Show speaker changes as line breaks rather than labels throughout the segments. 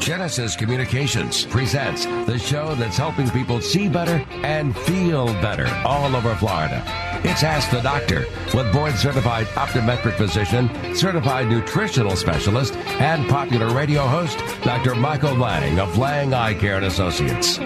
Genesis Communications presents the show that's helping people see better and feel better all over Florida. It's Ask the Doctor with board certified optometric physician, certified nutritional specialist, and popular radio host, Dr. Michael Lang of Lang Eye Care and Associates.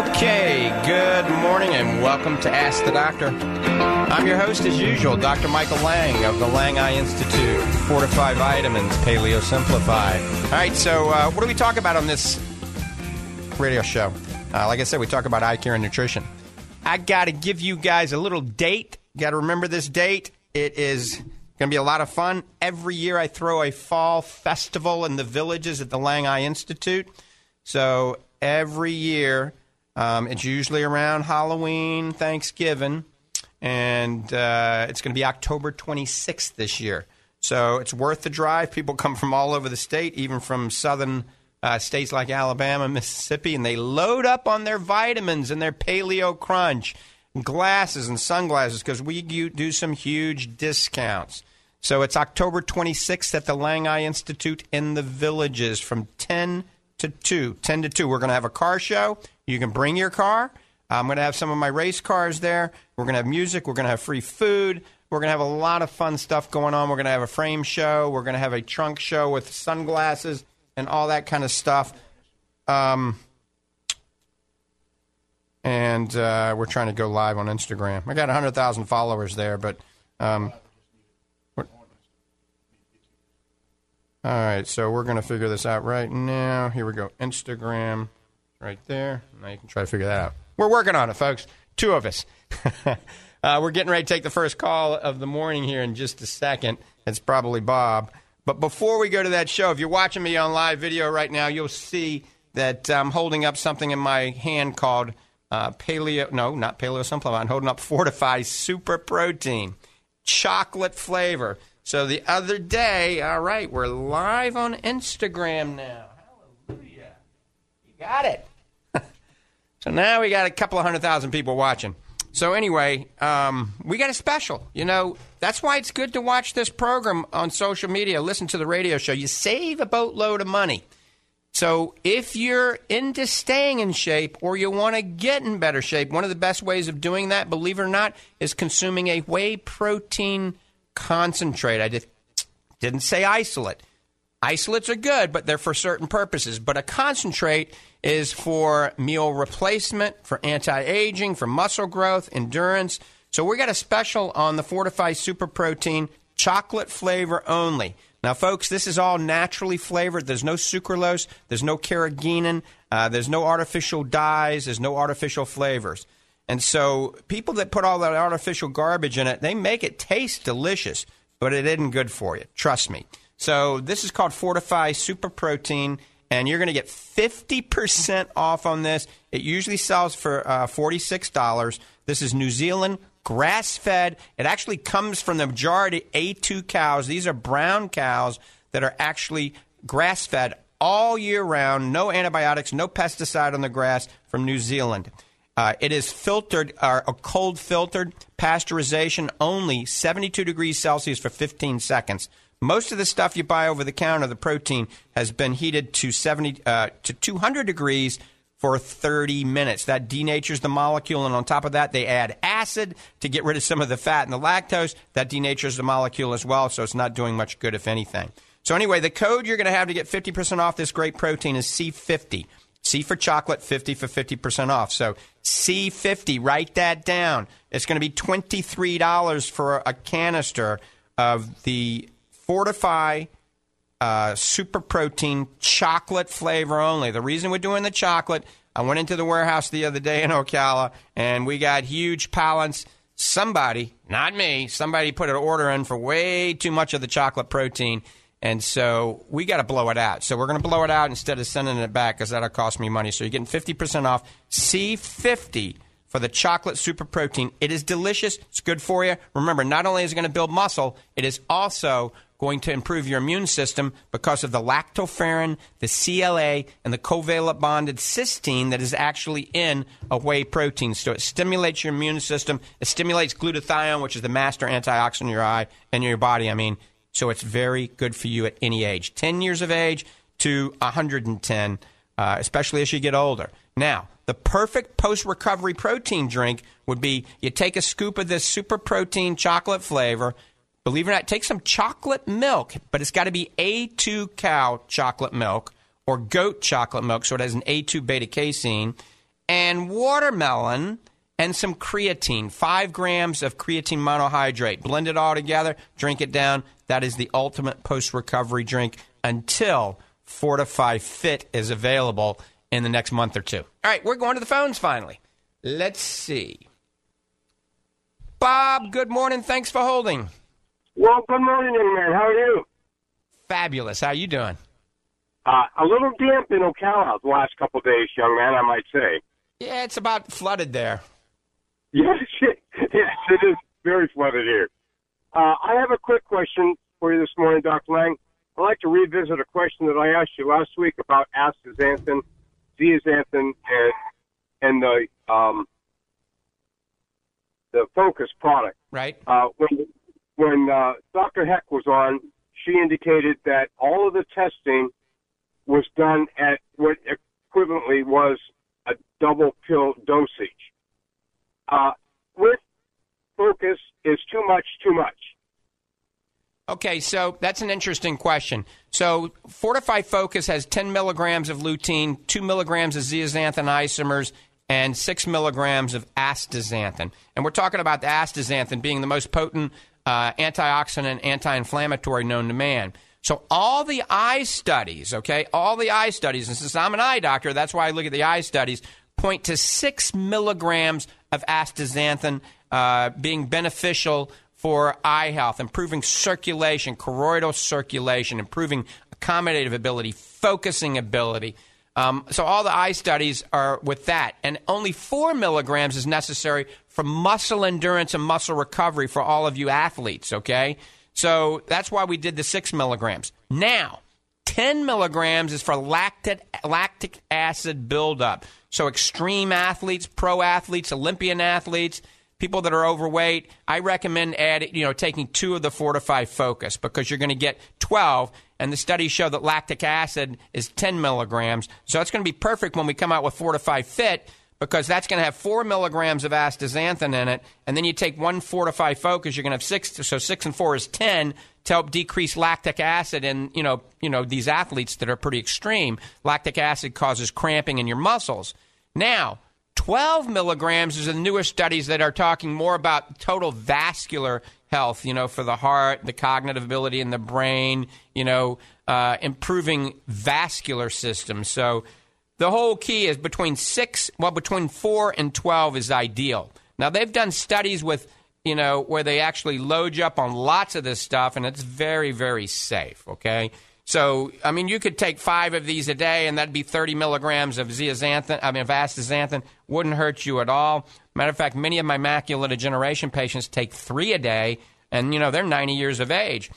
Okay, good morning and welcome to Ask the Doctor. I'm your host as usual, Dr. Michael Lang of the Lang Eye Institute. Fortify vitamins, Paleo Simplified. All right, so uh, what do we talk about on this radio show? Uh, like I said, we talk about eye care and nutrition. I got to give you guys a little date. Got to remember this date. It is going to be a lot of fun. Every year I throw a fall festival in the villages at the Lang Eye Institute. So every year, um, it's usually around Halloween, Thanksgiving, and uh, it's going to be October 26th this year. So it's worth the drive. People come from all over the state, even from southern uh, states like Alabama, Mississippi, and they load up on their vitamins and their paleo crunch, glasses and sunglasses because we do some huge discounts. So it's October 26th at the Lang Eye Institute in the Villages from 10 to 2. 10 to 2. We're going to have a car show. You can bring your car. I'm going to have some of my race cars there. We're going to have music. We're going to have free food. We're going to have a lot of fun stuff going on. We're going to have a frame show. We're going to have a trunk show with sunglasses and all that kind of stuff. Um, and uh, we're trying to go live on Instagram. I got 100,000 followers there, but. Um, all right, so we're going to figure this out right now. Here we go. Instagram right there. Now you can try to figure that out. We're working on it, folks. Two of us. uh, we're getting ready to take the first call of the morning here in just a second. It's probably Bob. But before we go to that show, if you're watching me on live video right now, you'll see that I'm holding up something in my hand called uh, Paleo. No, not Paleo Simplify. I'm holding up Fortify Super Protein, chocolate flavor. So the other day, all right, we're live on Instagram now. Hallelujah. You got it. so now we got a couple of hundred thousand people watching. So anyway, um, we got a special. You know, that's why it's good to watch this program on social media, listen to the radio show. You save a boatload of money. So if you're into staying in shape or you want to get in better shape, one of the best ways of doing that, believe it or not, is consuming a whey protein concentrate. I just didn't say isolate. Isolates are good, but they're for certain purposes. But a concentrate is for meal replacement, for anti aging, for muscle growth, endurance. So we got a special on the Fortify Super Protein, chocolate flavor only. Now, folks, this is all naturally flavored. There's no sucralose, there's no carrageenan, uh, there's no artificial dyes, there's no artificial flavors. And so people that put all that artificial garbage in it, they make it taste delicious, but it isn't good for you. Trust me. So this is called Fortify Super Protein, and you're going to get 50% off on this. It usually sells for uh, $46. This is New Zealand grass fed. It actually comes from the majority A2 cows. These are brown cows that are actually grass fed all year round, no antibiotics, no pesticide on the grass from New Zealand. Uh, it is filtered, uh, a cold filtered pasteurization only 72 degrees Celsius for 15 seconds. Most of the stuff you buy over the counter, the protein, has been heated to 70 uh, to 200 degrees for 30 minutes. That denatures the molecule, and on top of that, they add acid to get rid of some of the fat and the lactose. That denatures the molecule as well, so it's not doing much good, if anything. So, anyway, the code you're going to have to get 50% off this great protein is C50. C for chocolate, 50 for 50% off. So C50, write that down. It's going to be $23 for a canister of the Fortify uh, super protein chocolate flavor only. The reason we're doing the chocolate, I went into the warehouse the other day in Ocala and we got huge pallets. Somebody, not me, somebody put an order in for way too much of the chocolate protein. And so we got to blow it out. So we're going to blow it out instead of sending it back because that'll cost me money. So you're getting 50% off C50 for the chocolate super protein. It is delicious. It's good for you. Remember, not only is it going to build muscle, it is also going to improve your immune system because of the lactoferrin, the CLA, and the covalent bonded cysteine that is actually in a whey protein. So it stimulates your immune system. It stimulates glutathione, which is the master antioxidant in your eye and your body. I mean, so it's very good for you at any age, 10 years of age to 110, uh, especially as you get older. Now, the perfect post recovery protein drink would be you take a scoop of this super protein chocolate flavor. Believe it or not, take some chocolate milk, but it's got to be A2 cow chocolate milk or goat chocolate milk, so it has an A2 beta casein, and watermelon and some creatine, five grams of creatine monohydrate. Blend it all together, drink it down. That is the ultimate post recovery drink until Fortify Fit is available in the next month or two. All right, we're going to the phones finally. Let's see. Bob, good morning. Thanks for holding.
Well, good morning, young man. How are you?
Fabulous. How are you doing?
Uh, a little damp in Ocala the last couple of days, young man, I might say.
Yeah, it's about flooded there.
Yes, yes, it is very flooded here. Uh, I have a quick question for you this morning, Dr. Lang. I'd like to revisit a question that I asked you last week about astaxanthin, zeaxanthin, and and the um, the focus product.
Right.
Uh, when when uh, Dr. Heck was on, she indicated that all of the testing was done at what equivalently was a double pill dosage. Uh, with focus is too much, too much.
Okay, so that's an interesting question. So, Fortify Focus has 10 milligrams of lutein, 2 milligrams of zeaxanthin isomers, and 6 milligrams of astaxanthin. And we're talking about the astaxanthin being the most potent uh, antioxidant, anti inflammatory known to man. So, all the eye studies, okay, all the eye studies, and since I'm an eye doctor, that's why I look at the eye studies, point to 6 milligrams of astaxanthin uh, being beneficial for eye health, improving circulation, choroidal circulation, improving accommodative ability, focusing ability. Um, so all the eye studies are with that, and only four milligrams is necessary for muscle endurance and muscle recovery for all of you athletes. Okay, so that's why we did the six milligrams. Now, ten milligrams is for lactic lactic acid buildup. So extreme athletes, pro athletes, Olympian athletes people that are overweight, I recommend adding, you know, taking two of the Fortify Focus because you're going to get 12, and the studies show that lactic acid is 10 milligrams. So it's going to be perfect when we come out with Fortify Fit because that's going to have four milligrams of astaxanthin in it, and then you take one Fortify Focus, you're going to have six. So six and four is 10 to help decrease lactic acid in you know you know these athletes that are pretty extreme. Lactic acid causes cramping in your muscles. Now 12 milligrams is the newest studies that are talking more about total vascular health, you know, for the heart, the cognitive ability in the brain, you know, uh, improving vascular systems. So the whole key is between six, well, between four and 12 is ideal. Now, they've done studies with, you know, where they actually load you up on lots of this stuff, and it's very, very safe, okay? So, I mean, you could take five of these a day, and that'd be 30 milligrams of zeaxanthin, I mean, of astaxanthin. Wouldn't hurt you at all. Matter of fact, many of my macular degeneration patients take three a day, and, you know, they're 90 years of age.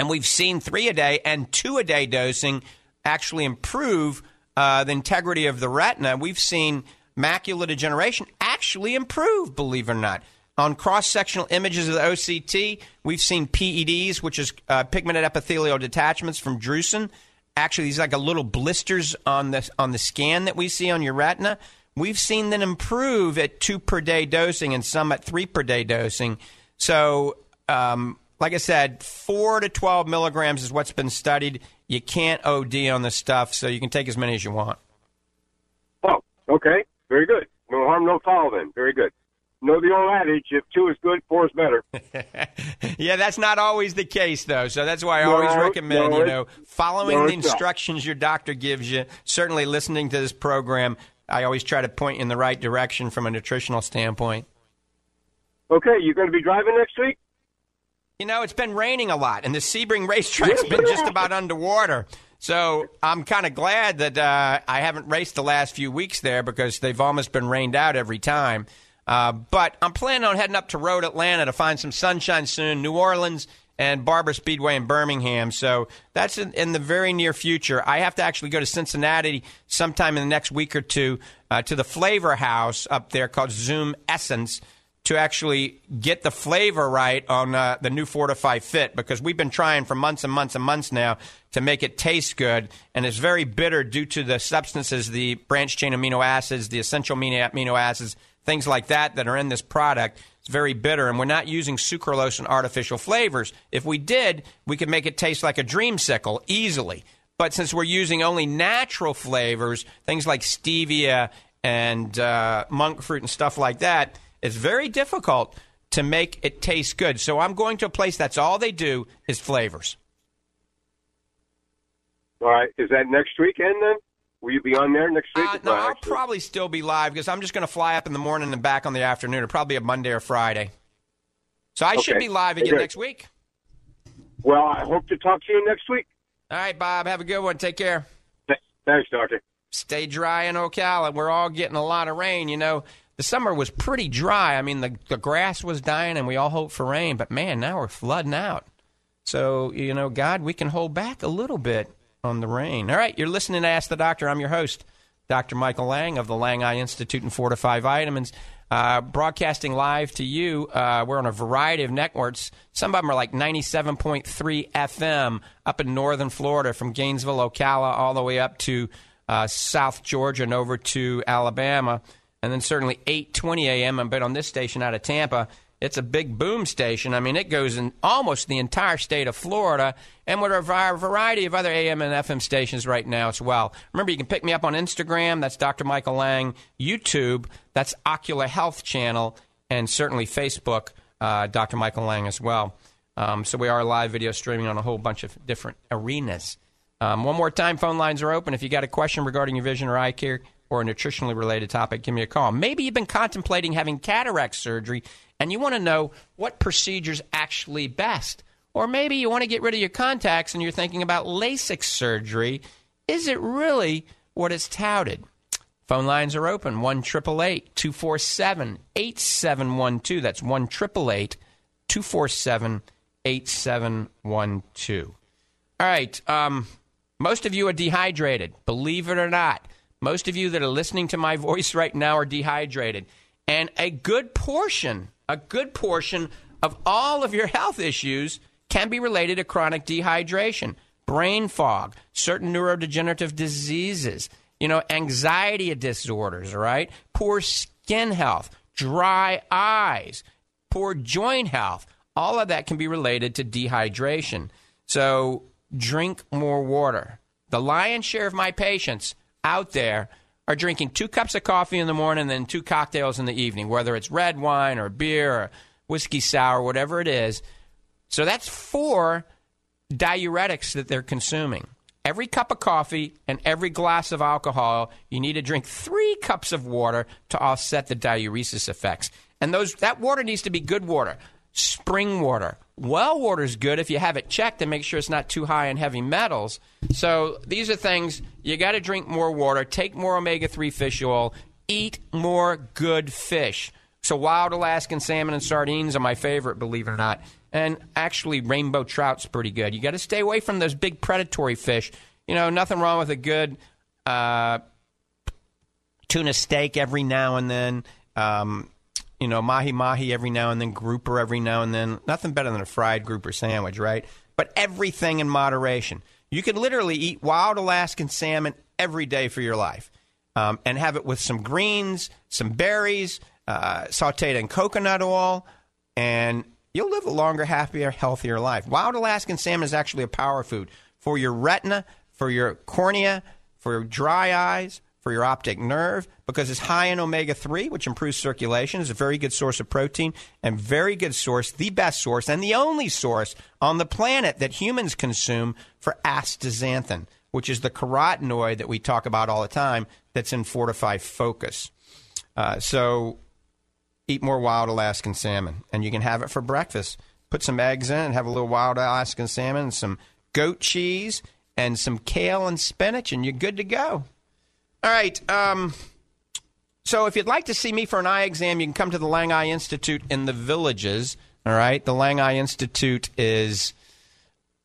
And we've seen three a day and two a day dosing actually improve uh, the integrity of the retina. We've seen macular degeneration actually improve, believe it or not. On cross sectional images of the OCT, we've seen PEDs, which is uh, pigmented epithelial detachments from drusen. Actually, these are like a little blisters on the on the scan that we see on your retina. We've seen them improve at two per day dosing and some at three per day dosing. So, um, like I said, four to 12 milligrams is what's been studied. You can't OD on this stuff, so you can take as many as you want.
Oh, okay. Very good. No harm, no foul then. Very good. know the old adage: if two is good, four is better.
yeah, that's not always the case, though. So that's why I always recommend,
no,
you know, following
no,
the instructions your doctor gives you. Certainly, listening to this program, I always try to point you in the right direction from a nutritional standpoint.
Okay, you're going to be driving next week.
You know, it's been raining a lot, and the Sebring racetrack's been just about underwater. So I'm kind of glad that uh, I haven't raced the last few weeks there because they've almost been rained out every time. Uh, but I'm planning on heading up to Road Atlanta to find some sunshine soon. New Orleans and Barber Speedway in Birmingham. So that's in, in the very near future. I have to actually go to Cincinnati sometime in the next week or two uh, to the Flavor House up there called Zoom Essence to actually get the flavor right on uh, the new Fortify Fit because we've been trying for months and months and months now to make it taste good, and it's very bitter due to the substances, the branch chain amino acids, the essential amino acids, things like that that are in this product. It's very bitter, and we're not using sucralose and artificial flavors. If we did, we could make it taste like a dreamsicle easily. But since we're using only natural flavors, things like stevia and uh, monk fruit and stuff like that, it's very difficult to make it taste good. So I'm going to a place that's all they do is flavors.
All right, is that next weekend then? Will you be on there next week?
Uh, no, I'll
actually-
probably still be live because I'm just going to fly up in the morning and back on the afternoon. It'll probably be a Monday or Friday. So I should be live again next week.
Well, I hope to talk to you next week.
All right, Bob. Have a good one. Take care.
Thanks, Doctor.
stay dry in Ocala. We're all getting a lot of rain. You know, the summer was pretty dry. I mean, the, the grass was dying and we all hoped for rain, but man, now we're flooding out. So, you know, God, we can hold back a little bit on the rain. All right, you're listening to Ask the Doctor. I'm your host, Dr. Michael Lang of the Lang Eye Institute and Fortify Vitamins. Uh, broadcasting live to you. Uh, we're on a variety of networks. Some of them are like 97.3 FM up in northern Florida from Gainesville, Ocala, all the way up to uh, South Georgia and over to Alabama. And then certainly 8:20 a.m. But on this station out of Tampa, it's a big boom station. I mean, it goes in almost the entire state of Florida, and with a variety of other AM and FM stations right now as well. Remember, you can pick me up on Instagram. That's Dr. Michael Lang. YouTube. That's Ocular Health Channel, and certainly Facebook. Uh, Dr. Michael Lang as well. Um, so we are live video streaming on a whole bunch of different arenas. Um, one more time, phone lines are open. If you got a question regarding your vision or eye care or a nutritionally related topic, give me a call. Maybe you've been contemplating having cataract surgery and you want to know what procedure's actually best. Or maybe you want to get rid of your contacts and you're thinking about LASIK surgery. Is it really what is touted? Phone lines are open 1 247 8712. That's 1 247 8712. All right. Um, most of you are dehydrated. Believe it or not. Most of you that are listening to my voice right now are dehydrated. And a good portion, a good portion of all of your health issues can be related to chronic dehydration, brain fog, certain neurodegenerative diseases, you know, anxiety disorders, right? Poor skin health, dry eyes, poor joint health. All of that can be related to dehydration. So drink more water. The lion's share of my patients out there are drinking two cups of coffee in the morning and then two cocktails in the evening, whether it's red wine or beer or whiskey sour, whatever it is. So that's four diuretics that they're consuming. Every cup of coffee and every glass of alcohol, you need to drink three cups of water to offset the diuresis effects. And those that water needs to be good water, spring water. Well water is good if you have it checked and make sure it's not too high in heavy metals. So these are things you got to drink more water, take more omega 3 fish oil, eat more good fish. So wild Alaskan salmon and sardines are my favorite, believe it or not. And actually, rainbow trout's pretty good. You got to stay away from those big predatory fish. You know, nothing wrong with a good uh, tuna steak every now and then. Um, you know, mahi mahi every now and then, grouper every now and then. Nothing better than a fried grouper sandwich, right? But everything in moderation. You can literally eat wild Alaskan salmon every day for your life um, and have it with some greens, some berries, uh, sauteed in coconut oil, and you'll live a longer, happier, healthier life. Wild Alaskan salmon is actually a power food for your retina, for your cornea, for your dry eyes, for your optic nerve because it's high in omega 3, which improves circulation, is a very good source of protein, and very good source, the best source, and the only source on the planet that humans consume for astaxanthin, which is the carotenoid that we talk about all the time that's in Fortify Focus. Uh, so eat more wild Alaskan salmon, and you can have it for breakfast. Put some eggs in and have a little wild Alaskan salmon, some goat cheese, and some kale and spinach, and you're good to go. All right. Um, so if you'd like to see me for an eye exam, you can come to the Lang Eye Institute in the villages. All right. The Lang Eye Institute is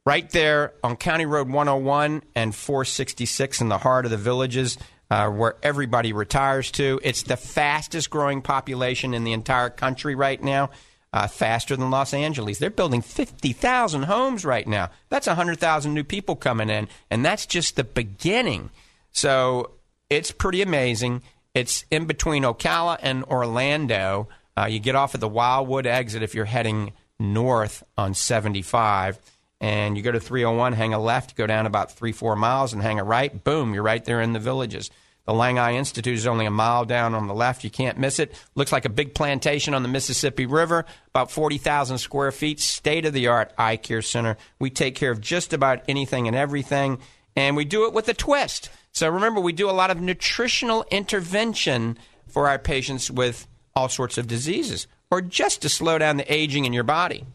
right there on County Road 101 and 466 in the heart of the villages. Uh, where everybody retires to. It's the fastest growing population in the entire country right now, uh, faster than Los Angeles. They're building 50,000 homes right now. That's 100,000 new people coming in, and that's just the beginning. So it's pretty amazing. It's in between Ocala and Orlando. Uh, you get off at the Wildwood exit if you're heading north on 75 and you go to 301, hang a left, go down about three, four miles, and hang a right. Boom, you're right there in the villages. The Lang Eye Institute is only a mile down on the left. You can't miss it. Looks like a big plantation on the Mississippi River, about 40,000 square feet, state of the art eye care center. We take care of just about anything and everything, and we do it with a twist. So remember, we do a lot of nutritional intervention for our patients with all sorts of diseases, or just to slow down the aging in your body.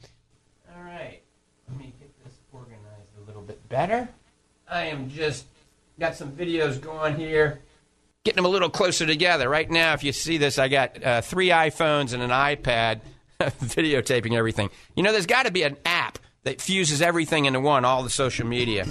All right, let me get this organized a little bit better. I am just got some videos going here, getting them a little closer together. Right now, if you see this, I got uh, three iPhones and an iPad videotaping everything. You know, there's got to be an app that fuses everything into one, all the social media.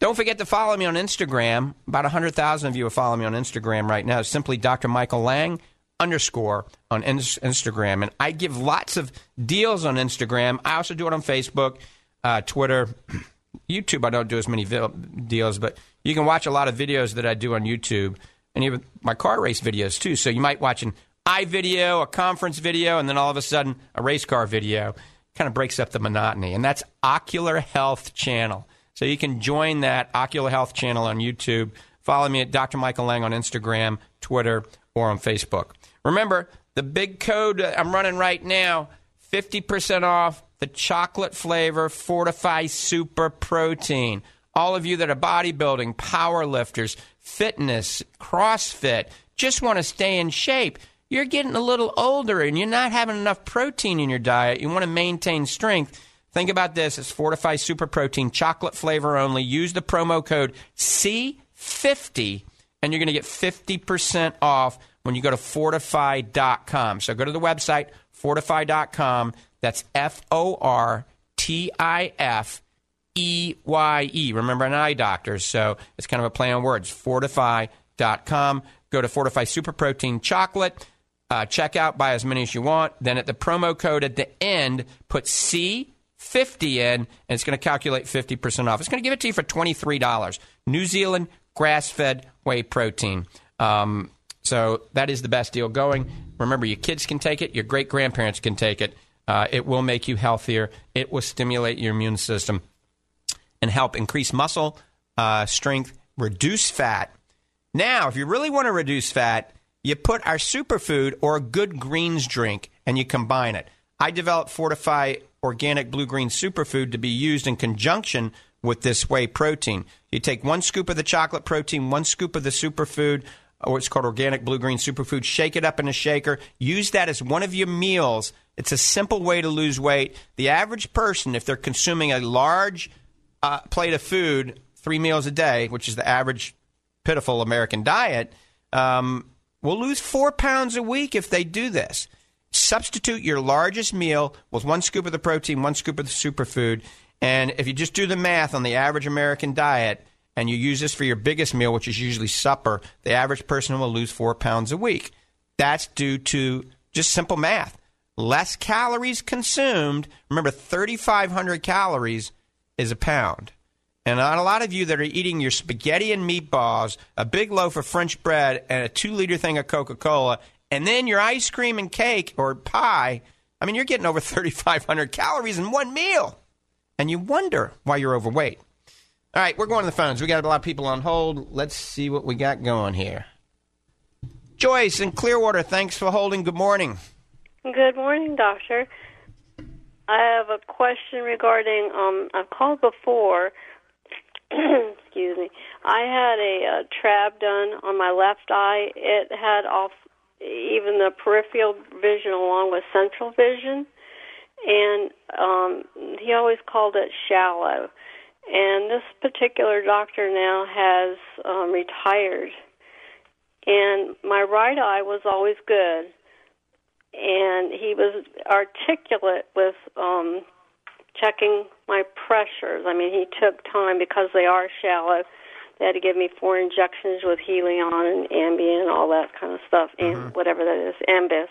Don't forget to follow me on Instagram. About 100,000 of you are following me on Instagram right now. It's simply Dr. Michael Lang underscore on Instagram. And I give lots of deals on Instagram. I also do it on Facebook, uh, Twitter, YouTube. I don't do as many deals, but you can watch a lot of videos that I do on YouTube and even my car race videos too. So you might watch an i video, a conference video, and then all of a sudden a race car video. Kind of breaks up the monotony. And that's Ocular Health Channel. So you can join that Ocular Health channel on YouTube. Follow me at Dr. Michael Lang on Instagram, Twitter, or on Facebook. Remember, the big code I'm running right now 50% off the chocolate flavor Fortify Super Protein. All of you that are bodybuilding, power lifters, fitness, CrossFit, just want to stay in shape. You're getting a little older and you're not having enough protein in your diet. You want to maintain strength Think about this it's Fortify Super Protein, chocolate flavor only. Use the promo code C50 and you're going to get 50% off when you go to fortifeye.com. So go to the website, fortifeye.com. That's F O R T I F E Y E. Remember, an eye doctor, so it's kind of a play on words. Fortifeye.com. Go to Fortify Super Protein Chocolate. Uh, check out, buy as many as you want. Then at the promo code at the end, put C 50 in, and it's going to calculate 50% off. It's going to give it to you for $23. New Zealand grass fed whey protein. Um, so that is the best deal going. Remember, your kids can take it, your great grandparents can take it. Uh, it will make you healthier, it will stimulate your immune system and help increase muscle uh, strength, reduce fat. Now, if you really want to reduce fat, you put our superfood or a good greens drink and you combine it. I developed Fortify organic blue green superfood to be used in conjunction with this whey protein. You take one scoop of the chocolate protein, one scoop of the superfood, or it's called organic blue green superfood, shake it up in a shaker, use that as one of your meals. It's a simple way to lose weight. The average person, if they're consuming a large uh, plate of food, three meals a day, which is the average pitiful American diet, um, will lose four pounds a week if they do this. Substitute your largest meal with one scoop of the protein, one scoop of the superfood. And if you just do the math on the average American diet and you use this for your biggest meal, which is usually supper, the average person will lose four pounds a week. That's due to just simple math. Less calories consumed. Remember, 3,500 calories is a pound. And on a lot of you that are eating your spaghetti and meatballs, a big loaf of French bread, and a two liter thing of Coca Cola, and then your ice cream and cake or pie, I mean, you're getting over 3,500 calories in one meal. And you wonder why you're overweight. All right, we're going to the phones. We got a lot of people on hold. Let's see what we got going here. Joyce in Clearwater, thanks for holding. Good morning.
Good morning, doctor. I have a question regarding. Um, I've called before. excuse me. I had a, a trab done on my left eye. It had off even the peripheral vision along with central vision, and um, he always called it shallow. And this particular doctor now has um, retired, and my right eye was always good and he was articulate with um checking my pressures. I mean, he took time because they are shallow. They had to give me four injections with Helion and Ambien and all that kind of stuff, and
Mm-hmm.
whatever that is, Ambisc,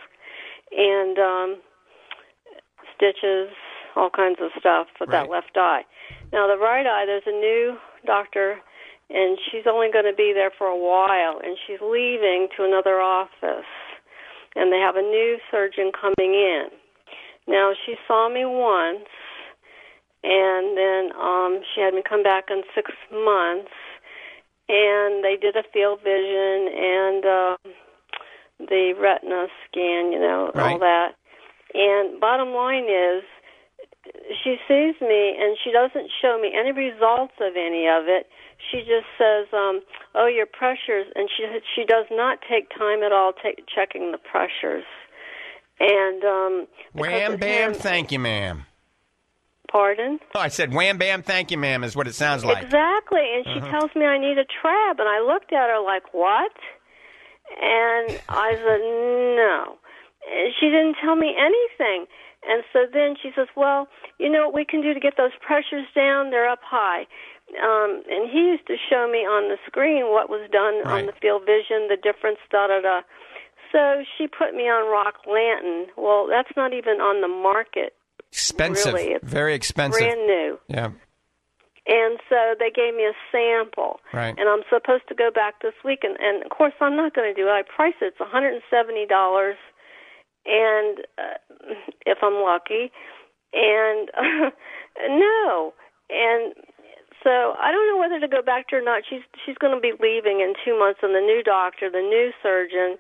and um, stitches, all kinds of stuff with
Right.
that left eye. Now, the right eye, there's a new doctor, and she's only going to be there for a while, and she's leaving to another office, and they have a new surgeon coming in. Now, she saw me once, and then um, she had me come back in six months, and they did a field vision and uh, the retina scan, you know, all that. And bottom line is, she sees me and she doesn't show me any results of any of it. She just says, um, "Oh, your pressures," and she she does not take time at all take, checking the pressures. And um,
Wham bam,
him-
thank you, ma'am.
Pardon?
Oh, I said wham bam, thank you, ma'am, is what it sounds like.
Exactly. And she
Uh-huh.
tells me I need a trab, and I looked at her like, "What?" And I said, "No." And she didn't tell me anything. And so then she says, "Well, you know what we can do to get those pressures down? They're up high." Um, and he used to show me on the screen what was done
Right.
on the field vision, the difference, da da da. So she put me on Rocklatan. Well, that's not even on the market.
Expensive,
Really,
very expensive.
Brand new.
Yeah,
And so they gave me a sample.
Right.
And I'm supposed to go back this week. And, and of course, I'm not going to do it. I price it. It's $170. And uh, if I'm lucky. And no. And so I don't know whether to go back to her or not. She's she's going to be leaving in two months, and the new doctor, the new surgeon,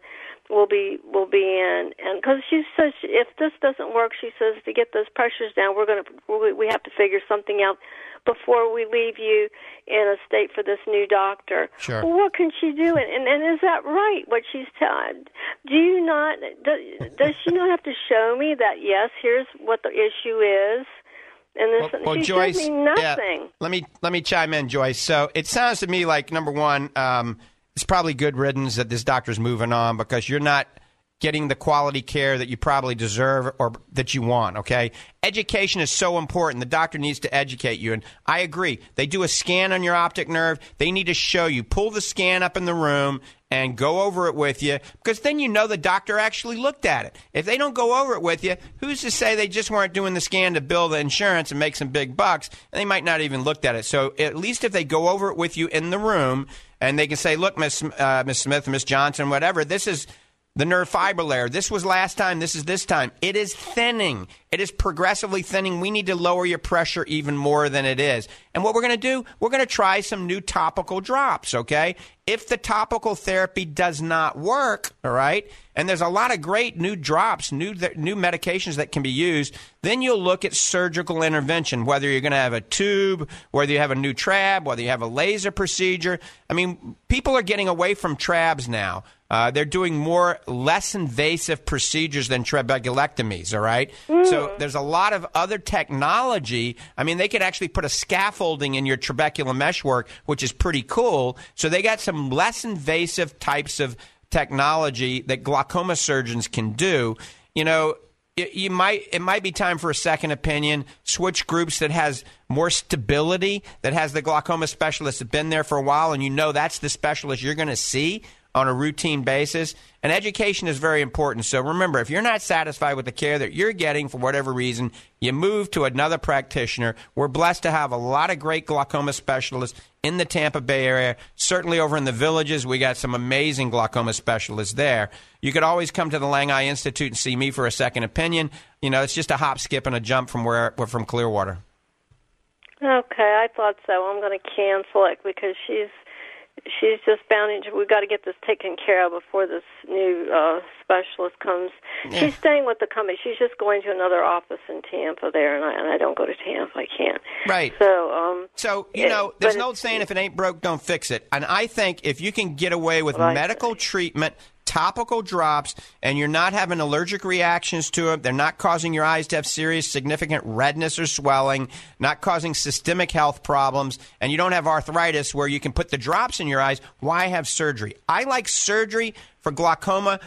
will be will be in. And because she says if this doesn't work, she says to get those pressures down, we're going to we, we have to figure something out before we leave you in a state for this new doctor.
Sure.
Well, what can she do? And and, and is that right? What she's telling? Do you not? Does, does she not have to show me that? Yes, here's what the issue is. And this,
Well, well,
she
Joyce,
me
yeah,
nothing.
let me let me chime in, Joyce. So it sounds to me like number one, um, it's probably good riddance that this doctor's moving on because you're not getting the quality care that you probably deserve or that you want. Okay, education is so important. The doctor needs to educate you, and I agree. They do a scan on your optic nerve. They need to show you. Pull the scan up in the room and go over it with you because then you know the doctor actually looked at it. If they don't go over it with you, who's to say they just weren't doing the scan to bill the insurance and make some big bucks? And they might not even looked at it. So at least if they go over it with you in the room and they can say, "Look, Miss uh, Miss Smith, Miss Johnson, whatever, this is." The nerve fiber layer. This was last time. This is this time. It is thinning. It is progressively thinning. We need to lower your pressure even more than it is. And what we're going to do, we're going to try some new topical drops, okay? If the topical therapy does not work, all right, and there's a lot of great new drops, new new medications that can be used, then you'll look at surgical intervention, whether you're going to have a tube, whether you have a new trab, whether you have a laser procedure. I mean, people are getting away from trabs now. Uh, they're doing more less invasive procedures than trabeculectomies, all right? So there's a lot of other technology. I mean, they could actually put a scaffolding in your trabecular meshwork, which is pretty cool. So they got some less invasive types of technology that glaucoma surgeons can do. You know, it, you might it might be time for a second opinion. Switch groups that has more stability, that has the glaucoma specialist that been there for a while, and you know that's the specialist you're going to see on a routine basis. And education is very important. So remember, if you're not satisfied with the care that you're getting for whatever reason, you move to another practitioner. We're blessed to have a lot of great glaucoma specialists in the Tampa Bay area. Certainly over in the villages, we got some amazing glaucoma specialists there. You could always come to the Lang Eye Institute and see me for a second opinion. You know, it's just a hop, skip, and a jump from where we're from Clearwater.
Okay, I thought so. I'm going to cancel it because she's she's just bound into. We've got to get this taken care of before this new uh, specialist comes.
Yeah.
She's staying with the company. She's just going to another office in Tampa there, and I and I don't go to Tampa. I can't.
Right.
So, um,
So, you
it-
know, there's an old saying if it ain't broke, don't fix it. And I think if you can get away with medical treatment, topical drops, and you're not having allergic reactions to it, they're not causing your eyes to have serious, significant redness or swelling, not causing systemic health problems, and you don't have arthritis where you can put the drops in your eyes, why have surgery? I like surgery for glaucoma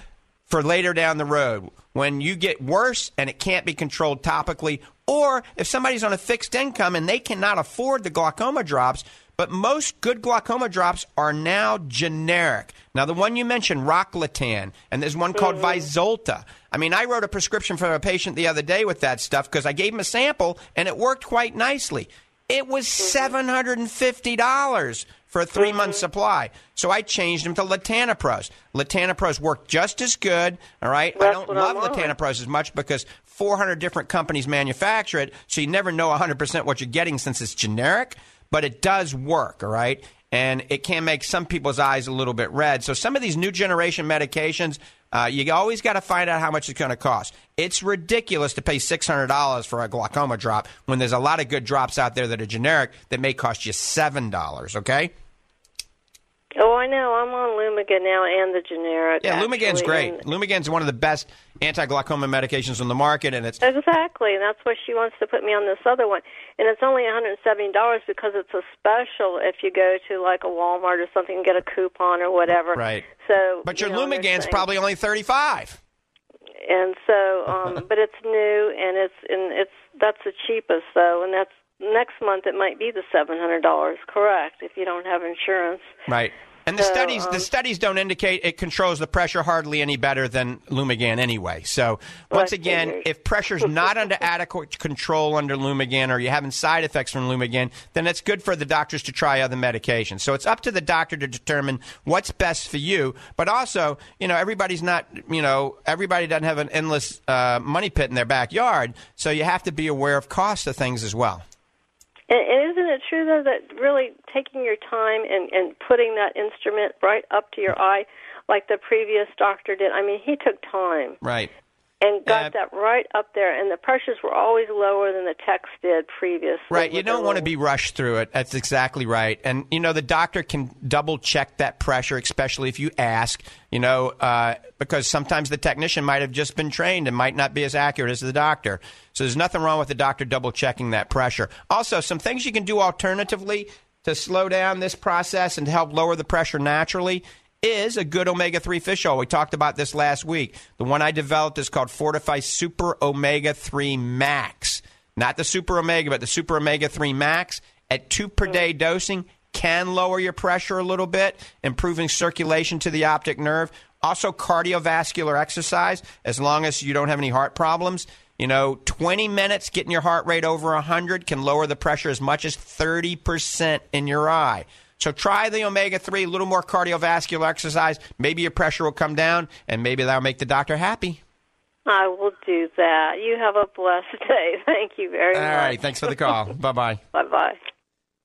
for later down the road when you get worse and it can't be controlled topically, or if somebody's on a fixed income and they cannot afford the glaucoma drops. But most good glaucoma drops are now generic. Now, the one you mentioned, Rocklatan, and there's one called Vyzulta. I mean, I wrote a prescription for a patient the other day with that stuff because I gave him a sample and it worked quite nicely. It was $750 for a three month supply. So I changed him to Latanoprost. Latanoprost worked just as good, all right? I don't love. Latanoprost as much because 400 different companies manufacture it, so you never know 100% what you're getting since it's generic, but it does work, all right? And it can make some people's eyes a little bit red. So some of these new generation medications, uh, you always got to find out how much it's going to cost. It's ridiculous to pay $600 for a glaucoma drop when there's a lot of good drops out there that are generic that may cost you $7, okay?
Oh, I know. I'm on Lumigan now and the generic.
Yeah, Lumigan's
actually,
great.
and-
Lumigan's one of the best anti-glaucoma medications on the market, and it's
Exactly, and that's why she wants to put me on this other one. And it's only $170 because it's a special if you go to like a Walmart or something and get a coupon or whatever.
Right.
So,
but your
you know,
Lumigan's probably only 35.
and so um but it's new and it's and it's that's the cheapest though and that's next month it might be the seven hundred dollars correct if you don't have insurance
Right. And the
So,
studies the
um,
studies don't indicate it controls the pressure hardly any better than Lumigan anyway. So once again, if pressure's not under adequate control under Lumigan or you're having side effects from Lumigan, then it's good for the doctors to try other medications. So it's up to the doctor to determine what's best for you. But also, you know, everybody's not, you know, everybody doesn't have an endless uh, money pit in their backyard. So you have to be aware of cost of things as well.
And, and isn't it true though that really taking your time and and putting that instrument right up to your eye like the previous doctor did i mean he took time
Right.
And got
Uh,
that right up there and the pressures were always lower than the text did previously
Right. You don't want to be rushed through it. That's exactly right. And, you know, the doctor can double check that pressure, especially if you ask, you know, uh, because sometimes the technician might have just been trained and might not be as accurate as the doctor. So there's nothing wrong with the doctor double checking that pressure. Also, some things you can do alternatively to slow down this process and to help lower the pressure naturally is a good omega 3 fish oil. We talked about this last week. The one I developed is called Fortify Super Omega 3 Max. Not the Super Omega, but the Super Omega 3 Max at two per hmm. day dosing can lower your pressure a little bit, improving circulation to the optic nerve. Also, cardiovascular exercise, as long as you don't have any heart problems. You know, 20 minutes getting your heart rate over 100 can lower the pressure as much as 30% in your eye. So try the omega 3, a little more cardiovascular exercise. Maybe your pressure will come down, and maybe that'll make the doctor happy.
I will do that. You have a blessed day. Thank you very
All
much.
All right. Thanks for the call. bye bye.
Bye bye.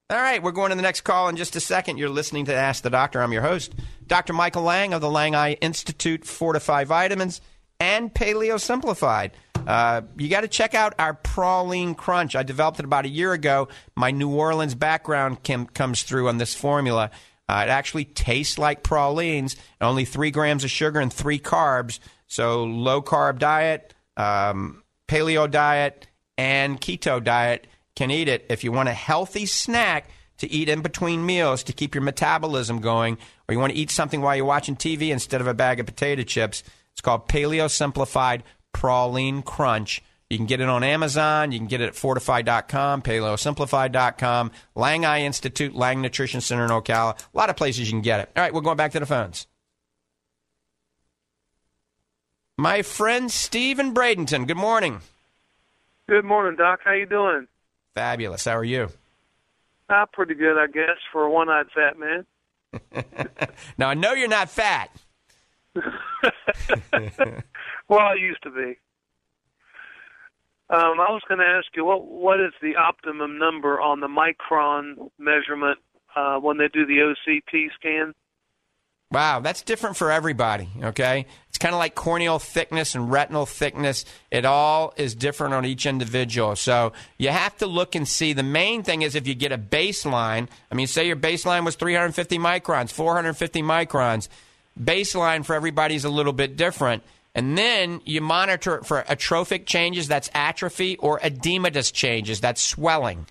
All right, we're going to the next call in just a second. You're listening to Ask the Doctor. I'm your host, Dr. Michael Lang of the Lang Eye Institute, Fortify Vitamins, and Paleo Simplified. Uh, you got to check out our praline crunch. I developed it about a year ago. My New Orleans background com- comes through on this formula. Uh, it actually tastes like pralines, only three grams of sugar and three carbs. So low carb diet, um, paleo diet, and keto diet can eat it. If you want a healthy snack to eat in between meals to keep your metabolism going, or you want to eat something while you're watching TV instead of a bag of potato chips, it's called Paleo Simplified Praline Crunch. You can get it on Amazon. You can get it at fortifeye.com, paleosimplified.com, Lang Eye Institute, Lang Nutrition Center in Ocala. A lot of places you can get it. All right, we're going back to the phones. My friend Steve in Bradenton, good morning.
Good morning, Doc. How you doing?
Fabulous. How are you?
Ah, pretty good, I guess, for a one-eyed fat man.
Now, I know you're not fat.
Well, I used to be. Um, I was going to ask you what what is the optimum number on the micron measurement uh, when they do the OCT scan.
Wow, that's different for everybody, okay? It's kind of like corneal thickness and retinal thickness. It all is different on each individual. So you have to look and see. The main thing is if you get a baseline, I mean, say your baseline was 350 microns, 450 microns, baseline for everybody is a little bit different. And then you monitor it for atrophic changes, that's atrophy, or edematous changes, that's swelling.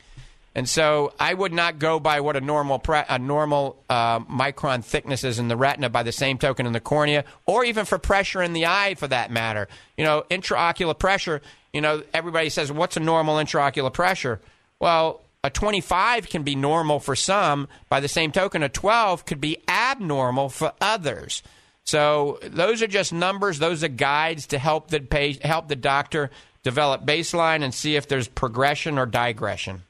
And so I would not go by what a normal pre- a normal uh, micron thickness is in the retina by the same token in the cornea, or even for pressure in the eye for that matter. You know, intraocular pressure. You know, everybody says, "What's a normal intraocular pressure?" Well, a 25 can be normal for some. By the same token, a 12 could be abnormal for others. So those are just numbers. Those are guides to help the pay, help the doctor develop baseline and see if there's progression or digression.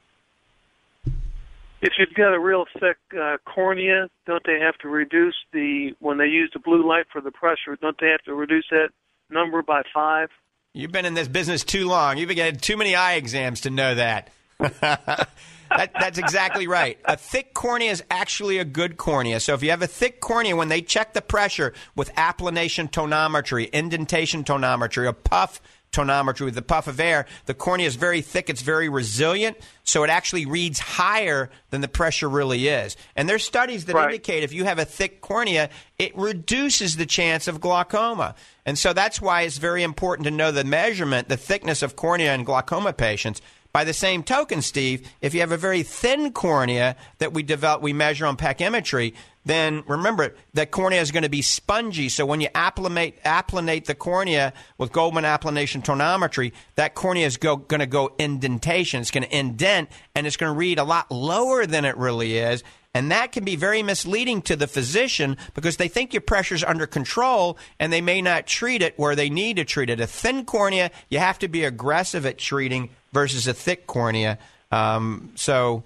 If you've got a real thick uh, cornea, don't they have to reduce the when they use the blue light for the pressure? Don't they have to reduce that number by five?
You've been in this business too long. You've been getting too many eye exams to know that. that that's exactly right. A thick cornea is actually a good cornea. So if you have a thick cornea, when they check the pressure with applanation tonometry, indentation tonometry, a puff tonometry with the puff of air, the cornea is very thick, it's very resilient, so it actually reads higher than the pressure really is. And there's studies that
Right.
indicate if you have a thick cornea, it reduces the chance of glaucoma. And so that's why it's very important to know the measurement, the thickness of cornea in glaucoma patients. By the same token, Steve, if you have a very thin cornea that we develop, we measure on pachymetry, then remember that cornea is going to be spongy. So when you applanate, applanate the cornea with Goldmann applanation tonometry, that cornea is go, going to go indentation. It's going to indent, and it's going to read a lot lower than it really is. And that can be very misleading to the physician because they think your pressure's under control and they may not treat it where they need to treat it. A thin cornea, you have to be aggressive at treating versus a thick cornea. Um, so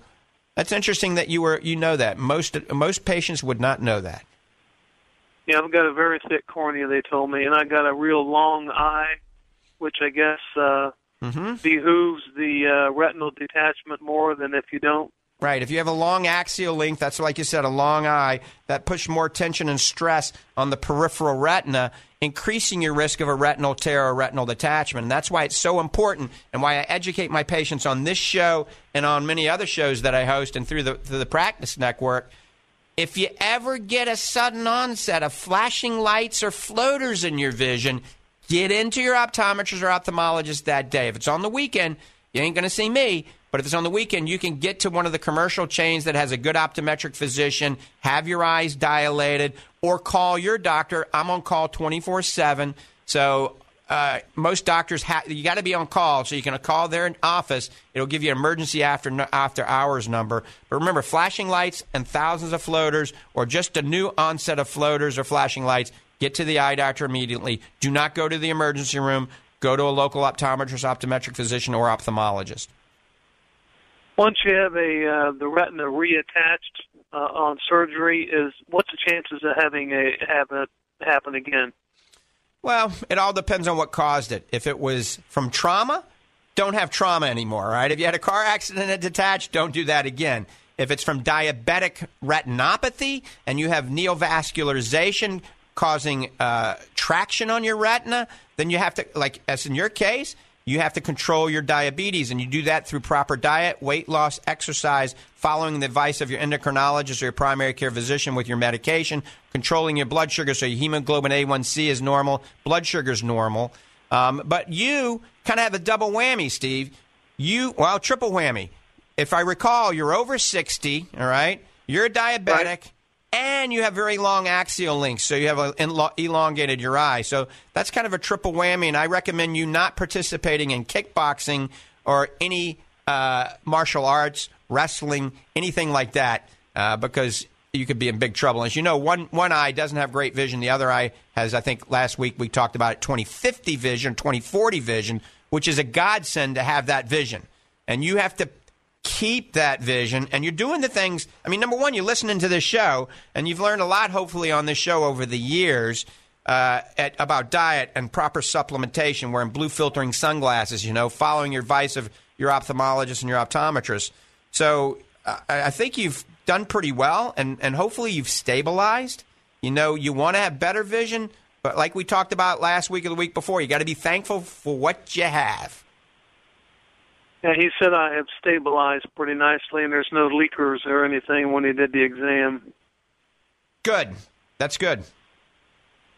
that's interesting that you were you know that most most patients would not know that.
Yeah, I've got a very thick cornea. They told me, and I got a real long eye, which I guess uh, mhm behooves the uh, retinal detachment more than if you don't.
Right. If you have a long axial length, that's like you said, a long eye, that puts more tension and stress on the peripheral retina, increasing your risk of a retinal tear or retinal detachment. And that's why it's so important and why I educate my patients on this show and on many other shows that I host and through the, through the practice network. If you ever get a sudden onset of flashing lights or floaters in your vision, get into your optometrist or ophthalmologist that day. If it's on the weekend, you ain't going to see me. But if it's on the weekend, you can get to one of the commercial chains that has a good optometric physician, have your eyes dilated, or call your doctor. I'm on call 24 7. So uh, most doctors have you got to be on call, so you can call their office. It'll give you an emergency after after hours number. But remember, flashing lights and thousands of floaters, or just a new onset of floaters or flashing lights. Get to the eye doctor immediately. Do not go to the emergency room. Go to a local optometrist, optometric physician, or ophthalmologist.
Once you have a uh, the retina reattached uh, on surgery, is what's the chances of having a have it happen again?
Well, it all depends on what caused it. If it was from trauma, don't have trauma anymore, right? If you had a car accident and detached, don't do that again. If it's from diabetic retinopathy and you have neovascularization causing uh, traction on your retina, then you have to, like as in your case, you have to control your diabetes, and you do that through proper diet, weight loss, exercise, following the advice of your endocrinologist or your primary care physician with your medication, controlling your blood sugar so your hemoglobin A1C is normal, blood sugar is normal. Um, but you kind of have a double whammy, Steve. You, well, triple whammy. If I recall, you're over 60, all right? You're a diabetic. And you have very long axial links, so you have a elongated your eye. So that's kind of a triple whammy, and I recommend you not participating in kickboxing or any uh, martial arts, wrestling, anything like that, uh, because you could be in big trouble. As you know, one one eye doesn't have great vision. The other eye has, I think, last week we talked about it, 2050 vision, 2040 vision, which is a godsend to have that vision. And you have to keep that vision and you're doing the things i mean number one you're listening to this show and you've learned a lot hopefully on this show over the years uh, at, about diet and proper supplementation wearing blue filtering sunglasses you know following your advice of your ophthalmologist and your optometrist so I I think you've done pretty well, and, and hopefully you've stabilized. You know, you want to have better vision, but like we talked about last week or the week before, you got to be thankful for what you have.
Yeah, he said I have stabilized pretty nicely, and there's no leakers or anything when he did the exam.
Good. That's good.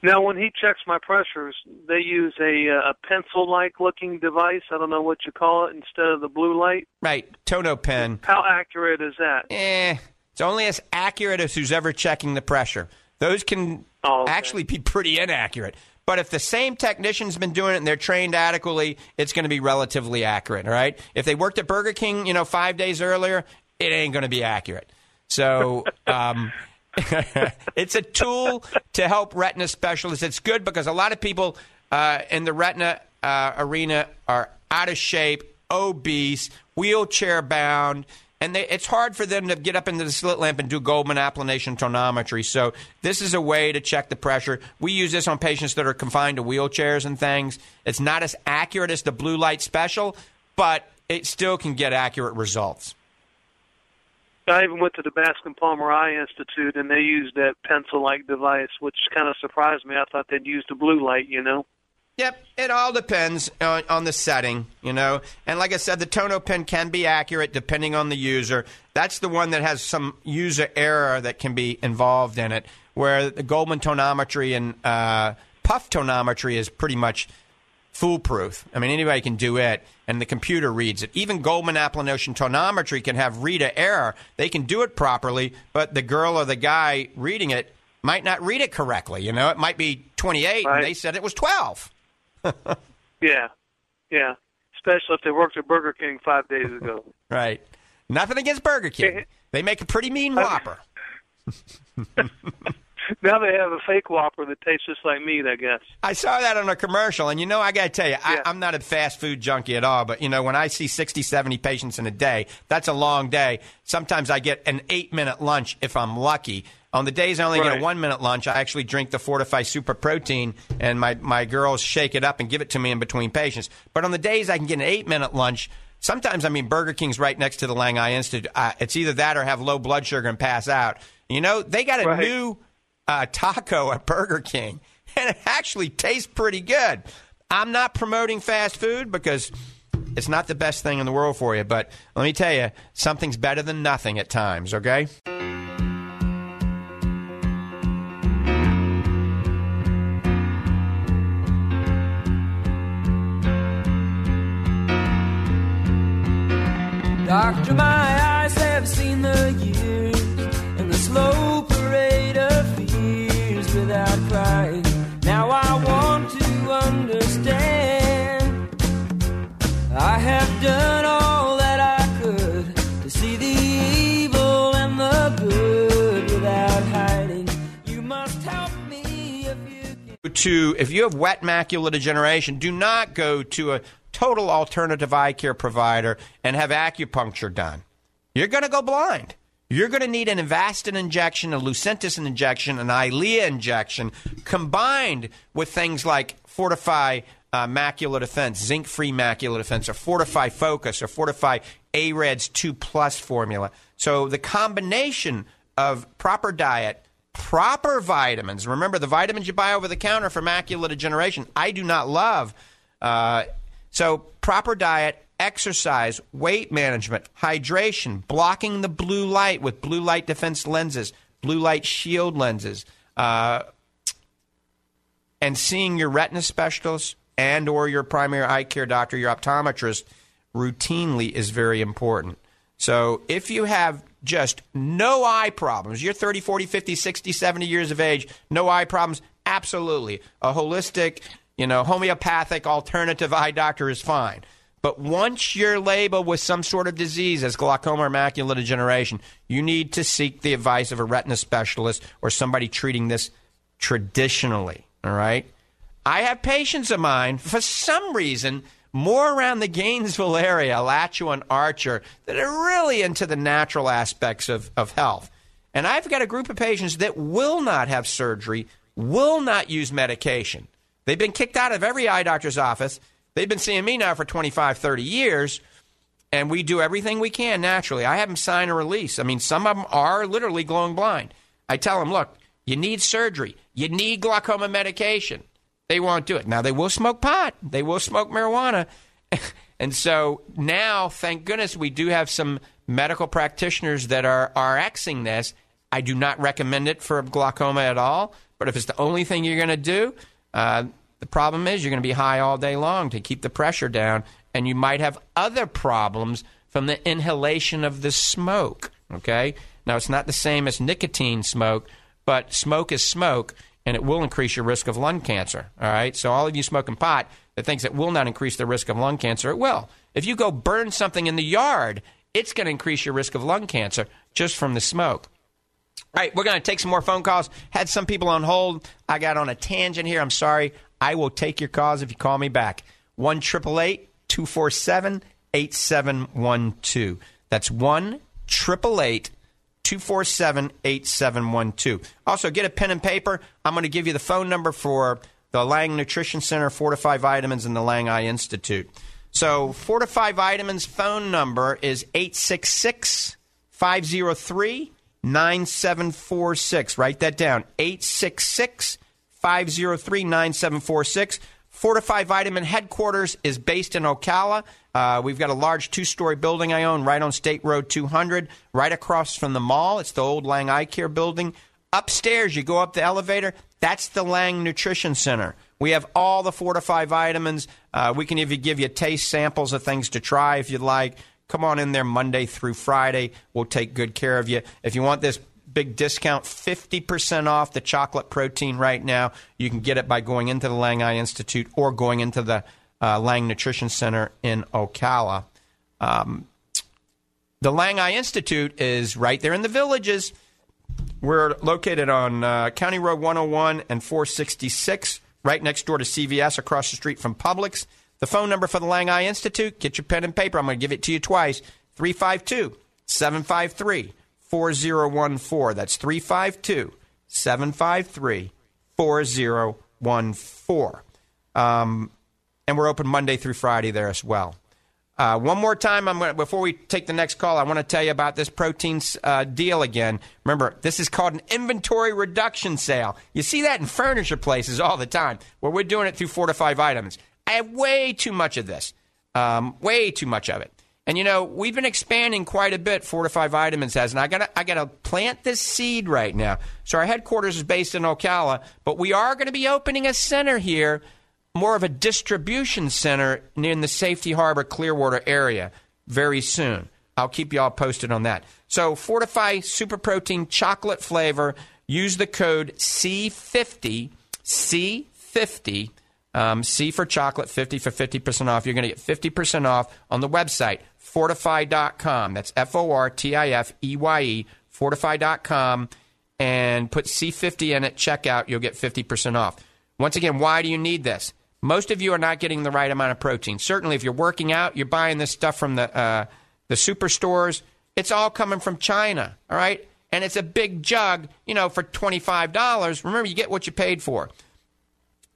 Now, when he checks my pressures, they use a, uh, a pencil-like looking device. I don't know what you call it instead of the blue light.
Right, Tono-Pen.
How accurate is that?
Eh, it's only as accurate as who's ever checking the pressure. Those can
Oh, okay.
actually be pretty inaccurate. But if the same technician's been doing it and they're trained adequately, it's going to be relatively accurate. All right. If they worked at Burger King, you know, five days earlier, it ain't going to be accurate. So. Um, it's a tool to help retina specialists. It's good because a lot of people uh, in the retina uh, arena are out of shape, obese, wheelchair bound, and they, it's hard for them to get up into the slit lamp and do Goldmann applanation tonometry. So this is a way to check the pressure. We use this on patients that are confined to wheelchairs and things. It's not as accurate as the blue light special, but it still can get accurate results.
I even went to the Bascom Palmer Eye Institute, and they used that pencil-like device, which kind of surprised me. I thought they'd use the blue light, you know.
Yep, it all depends on, on the setting, you know. And like I said, the Tono-Pen can be accurate depending on the user. That's the one that has some user error that can be involved in it, where the Goldmann tonometry and uh, puff tonometry is pretty much foolproof. I mean, anybody can do it, and the computer reads it. Even Goldmann applanation tonometry can have reader error. They can do it properly, but the girl or the guy reading it might not read it correctly. You know, it might be 28,
Right.
and they said it was 12.
Yeah, yeah. Especially if they worked at Burger King five days ago.
Right. Nothing against Burger King. They make a pretty mean Whopper.
now they have a fake Whopper that tastes just like meat, I guess.
I saw that on a commercial, and you know, I got to tell you,
Yeah.
I, I'm not a fast food junkie at all, but you know, when I see 60, 70 patients in a day, that's a long day. Sometimes I get an eight minute lunch if I'm lucky. On the days I only get a one minute lunch, I actually drink the Fortifeye Super Protein, and my, my girls shake it up and give it to me in between patients. But on the days I can get an eight minute lunch, sometimes, I mean, Burger King's right next to the Lang Eye Institute. Uh, it's either that or have low blood sugar and pass out. You know, they got a
Right.
new uh, taco at Burger King, and it actually tastes pretty good. I'm not promoting fast food because it's not the best thing in the world for you, but let me tell you, something's better than nothing at times, okay?
Doctor, my eyes have seen the years and the slow parade of fears without crying. Now I want to understand. I have done all that I could to see the evil and the good without hiding. You must help me if you can.
to if you have wet macular degeneration, do not go to a total alternative eye care provider and have acupuncture done. You're going to go blind. You're going to need an Avastin injection, a Lucentis injection, an Eylea injection, combined with things like Fortifeye uh, Macular Defense, zinc-free Macular Defense, or Fortifeye Focus, or Fortifeye AREDS 2 Plus formula. So the combination of proper diet, proper vitamins. Remember, the vitamins you buy over the counter for macular degeneration, I do not love. Uh, so, proper diet, exercise, weight management, hydration, blocking the blue light with blue light defense lenses, blue light shield lenses, uh, and seeing your retina specialist and or your primary eye care doctor, your optometrist, routinely is very important. So if you have just no eye problems, you're 30, 40, 50, 60, 70 years of age, no eye problems, absolutely. A holistic, you know, homeopathic alternative eye doctor is fine. But once you're labeled with some sort of disease as glaucoma or macular degeneration, you need to seek the advice of a retina specialist or somebody treating this traditionally. All right? I have patients of mine, for some reason, more around the Gainesville area, Alachua and Archer, that are really into the natural aspects of, of health. And I've got a group of patients that will not have surgery, will not use medication. They've been kicked out of every eye doctor's office. They've been seeing me now for 25, 30 years. and we do everything we can naturally. I have them sign a release. I mean, some of them are literally glowing blind. I tell them, look, you need surgery, you need glaucoma medication. They won't do it. Now, they will smoke pot, they will smoke marijuana. and so now, thank goodness, we do have some medical practitioners that are, are Xing this. I do not recommend it for glaucoma at all, but if it's the only thing you're going to do, uh, the problem is you're going to be high all day long to keep the pressure down, and you might have other problems from the inhalation of the smoke. Okay? Now, it's not the same as nicotine smoke, but smoke is smoke, and it will increase your risk of lung cancer. All right? So, all of you smoking pot that thinks it will not increase the risk of lung cancer, it will. If you go burn something in the yard, it's going to increase your risk of lung cancer just from the smoke. All right, we're going to take some more phone calls. Had some people on hold. I got on a tangent here. I'm sorry. I will take your calls if you call me back. 1 247 8712. That's 1 247 8712. Also, get a pen and paper. I'm going to give you the phone number for the Lang Nutrition Center, Fortifeye Vitamins, and the Lang Eye Institute. So, Fortifeye Vitamins phone number is 866 503 9746. Write that down 866 503 9746. Fortifeye Vitamin headquarters is based in Ocala. Uh, we've got a large two story building I own right on State Road 200, right across from the mall. It's the old Lang Eye Care building. Upstairs, you go up the elevator, that's the Lang Nutrition Center. We have all the Fortifeye vitamins. Uh, we can even give you taste samples of things to try if you'd like. Come on in there Monday through Friday. We'll take good care of you. If you want this big discount, 50% off the chocolate protein right now, you can get it by going into the Lang Eye Institute or going into the uh, Lang Nutrition Center in Ocala. Um, the Lang Eye Institute is right there in the villages. We're located on uh, County Road 101 and 466, right next door to CVS, across the street from Publix. The phone number for the Lang Eye Institute, get your pen and paper. I'm going to give it to you twice 352 753 4014. That's 352 753 4014. Um, and we're open Monday through Friday there as well. Uh, one more time, I'm gonna, before we take the next call, I want to tell you about this protein uh, deal again. Remember, this is called an inventory reduction sale. You see that in furniture places all the time, where we're doing it through Fortifeye Vitamins. I have way too much of this, um, way too much of it. And you know, we've been expanding quite a bit. Fortifeye Vitamins has, and I gotta, I gotta plant this seed right now. So our headquarters is based in Ocala, but we are going to be opening a center here more of a distribution center in the Safety Harbor Clearwater area very soon. I'll keep you all posted on that. So, Fortifeye Super Protein chocolate flavor. Use the code C50, C50, um, C for chocolate, 50 for 50% off. You're going to get 50% off on the website, fortifeye.com. That's F O R T I F E Y E, fortifeye.com. And put C50 in at checkout. You'll get 50% off. Once again, why do you need this? Most of you are not getting the right amount of protein. Certainly, if you're working out, you're buying this stuff from the uh, the superstores. It's all coming from China, all right? And it's a big jug, you know, for twenty five dollars. Remember, you get what you paid for.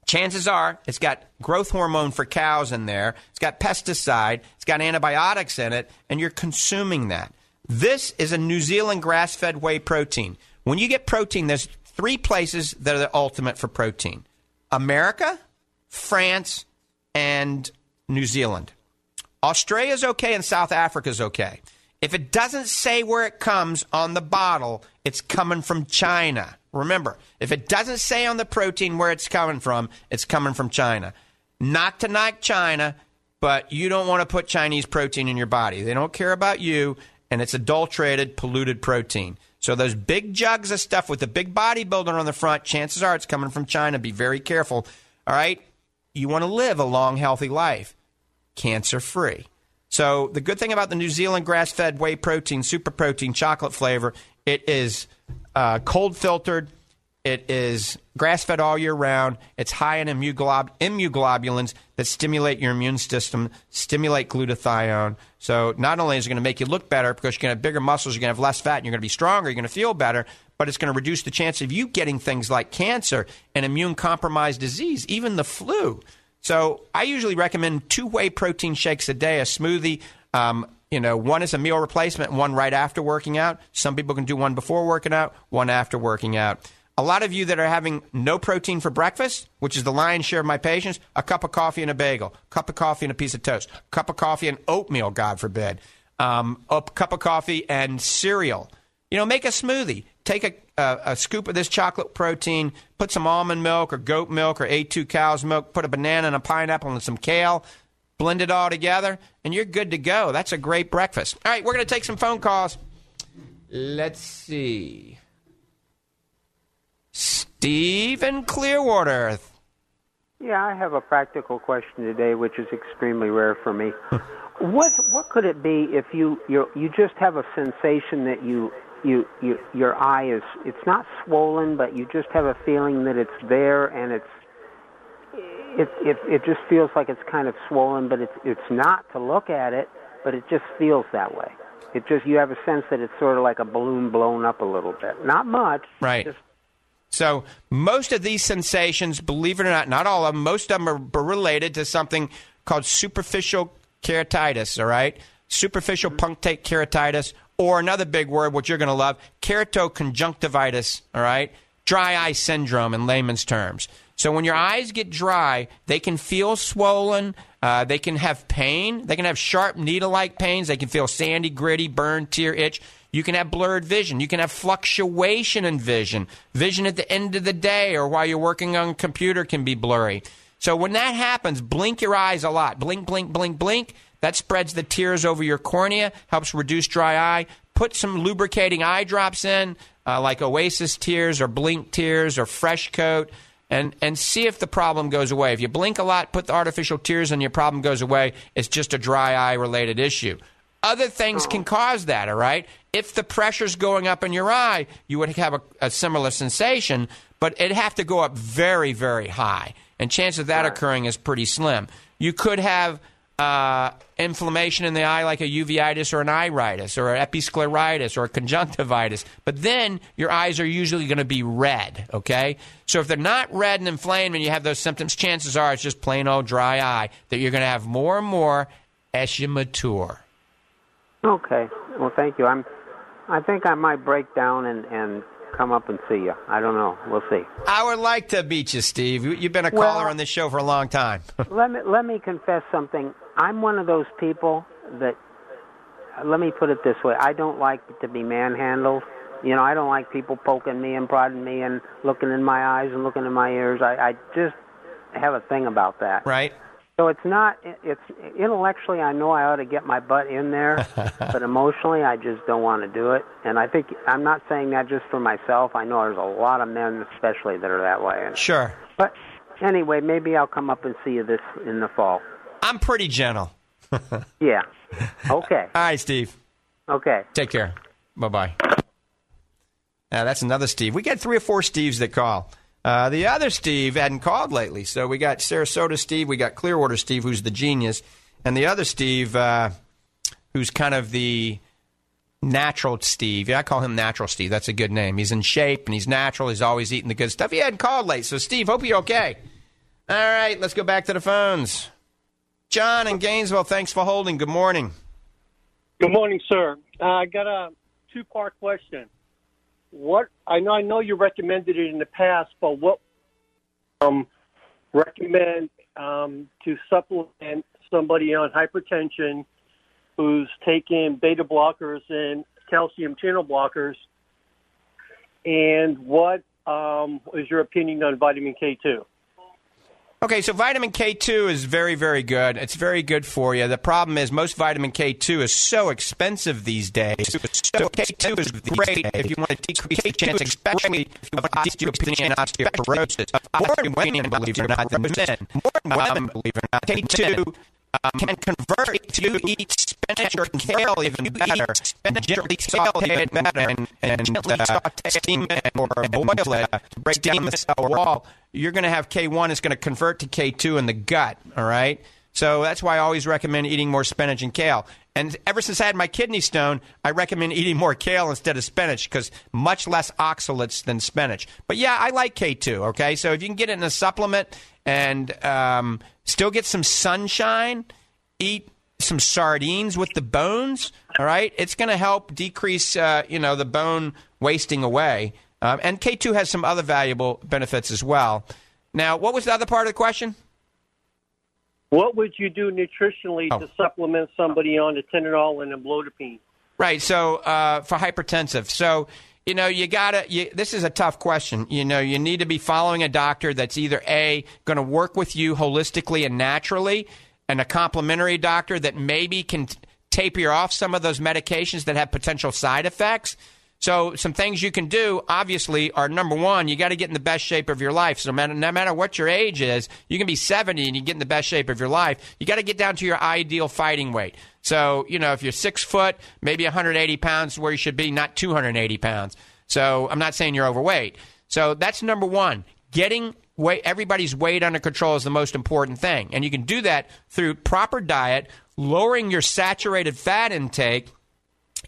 Chances are it's got growth hormone for cows in there. It's got pesticide. It's got antibiotics in it, and you're consuming that. This is a New Zealand grass fed whey protein. When you get protein, there's three places that are the ultimate for protein America, France, and New Zealand. Australia's okay and South Africa's okay. If it doesn't say where it comes on the bottle, it's coming from China. Remember, if it doesn't say on the protein where it's coming from, it's coming from China. Not to knock China, but you don't want to put Chinese protein in your body. They don't care about you, and it's adulterated, polluted protein. So those big jugs of stuff with the big bodybuilder on the front, chances are it's coming from China. Be very careful. All right? you want to live a long, healthy life, cancer free. So the good thing about the New Zealand grass fed whey protein, super protein, chocolate flavor, it is uh, cold filtered. It is grass fed all year round. It's high in immuglob- immunoglobulins that stimulate your immune system, stimulate glutathione. So not only is it going to make you look better because you're going to have bigger muscles, you're going to have less fat, and you're going to be stronger, you're going to feel better, but it's going to reduce the chance of you getting things like cancer and immune compromised disease, even the flu. So I usually recommend two whey protein shakes a day, a smoothie. Um, you know, one is a meal replacement, one right after working out. Some people can do one before working out, one after working out. A lot of you that are having no protein for breakfast, which is the lion's share of my patients, a cup of coffee and a bagel, cup of coffee and a piece of toast, cup of coffee and oatmeal, God forbid, um, a cup of coffee and cereal. You know, make a smoothie. Take a, a, a scoop of this chocolate protein, put some almond milk or goat milk or A2 cow's milk, put a banana and a pineapple and some kale, blend it all together, and you're good to go. That's a great breakfast. All right, we're going to take some phone calls. Let's see. Steve in Clearwater.
Yeah, I have a practical question today, which is extremely rare for me. what what could it be if you you you just have a sensation that you you you your eye is it's not swollen, but you just have a feeling that it's there and it's it it it just feels like it's kind of swollen, but it's it's not to look at it, but it just feels that way. It just you have a sense that it's sort of like a balloon blown up a little bit. Not much.
Right.
Just
So most of these sensations, believe it or not, not all of them, most of them are related to something called superficial keratitis, all right? Superficial mm-hmm. punctate keratitis, or another big word, which you're going to love, keratoconjunctivitis, all right? Dry eye syndrome in layman's terms. So when your eyes get dry, they can feel swollen. Uh, they can have pain. They can have sharp needle-like pains. They can feel sandy, gritty, burn, tear, itch. You can have blurred vision. You can have fluctuation in vision. Vision at the end of the day or while you're working on a computer can be blurry. So when that happens, blink your eyes a lot. Blink, blink, blink, blink. That spreads the tears over your cornea, helps reduce dry eye. Put some lubricating eye drops in, uh, like Oasis tears or Blink tears or FreshKote, and, and see if the problem goes away. If you blink a lot, put the artificial tears and your problem goes away. It's just a dry eye related issue. Other things can oh. cause that, all right? If the pressure's going up in your eye, you would have a, a similar sensation, but it'd have to go up very, very high. And chance of that occurring is pretty slim. You could have uh, inflammation in the eye like a uveitis or an iritis or an episcleritis or a conjunctivitis. But then your eyes are usually going to be red, okay? So if they're not red and inflamed and you have those symptoms, chances are it's just plain old dry eye that you're going to have more and more as you mature.
Okay. Well, thank you. I'm. I think I might break down and and come up and see you. I don't know. We'll see.
I would like to beat you, Steve. You- You've been a
Well-
caller on this show for a long time.
let me let me confess something. I'm one of those people that. Let me put it this way. I don't like to be manhandled. You know, I don't like people poking me and prodding me and looking in my eyes and looking in my ears. I, I just have a thing about that.
Right.
So it's not. It's intellectually, I know I ought to get my butt in there, but emotionally, I just don't want to do it. And I think I'm not saying that just for myself. I know there's a lot of men, especially, that are that way. And,
Sure.
but anyway, maybe I'll come up and see you this in the fall.
I'm pretty gentle.
Yeah. Okay.
All right, Steve.
Okay.
Take care. Bye bye. Now that's another Steve. We got three or four Steves that call. Uh, the other Steve hadn't called lately, so we got Sarasota Steve, we got Clearwater Steve, who's the genius, and the other Steve, uh, who's kind of the natural Steve. Yeah, I call him Natural Steve. That's a good name. He's in shape and he's natural. He's always eating the good stuff. He hadn't called late, so Steve, hope you're okay. All right, let's go back to the phones. John in Gainesville, thanks for holding. Good morning.
Good morning, sir. Uh, I got a two-part question. What I know, I know you recommended it in the past, but what um, recommend um, to supplement somebody on hypertension who's taking beta blockers and calcium channel blockers? And what um, is your opinion on vitamin K2?
Okay, so vitamin K2 is very, very good. It's very good for you. The problem is most vitamin K2 is so expensive these days. So K2 is great if you want to decrease the chance, especially if you have osteopenia and osteoporosis. More women, believe it or not, than men. More women, believe it or not. K2 um, can convert you eat spinach or kale even better. Gently saute it better and, and uh, steam it or boil it to break down the cell wall. You're going to have K1 is going to convert to K2 in the gut, all right? So that's why I always recommend eating more spinach and kale. And ever since I had my kidney stone, I recommend eating more kale instead of spinach because much less oxalates than spinach. But yeah, I like K2, okay? So if you can get it in a supplement and um, still get some sunshine, eat some sardines with the bones. All right, it's going to help decrease, uh, you know, the bone wasting away. Um, and K2 has some other valuable benefits as well. Now, what was the other part of the question?
What would you do nutritionally
Oh.
to supplement somebody on atenolol and amlodipine?
Right. So uh, for hypertensive, so you know you gotta. You, this is a tough question. You know you need to be following a doctor that's either a going to work with you holistically and naturally, and a complementary doctor that maybe can t- taper off some of those medications that have potential side effects. So some things you can do, obviously, are number one, you got to get in the best shape of your life. So no matter, what your age is, you can be 70 and you get in the best shape of your life. You got to get down to your ideal fighting weight. So, you know, if you're six foot, maybe 180 pounds where you should be, not 280 pounds. So I'm not saying you're overweight. So that's number one. Getting weight, everybody's weight under control is the most important thing. And you can do that through proper diet, lowering your saturated fat intake,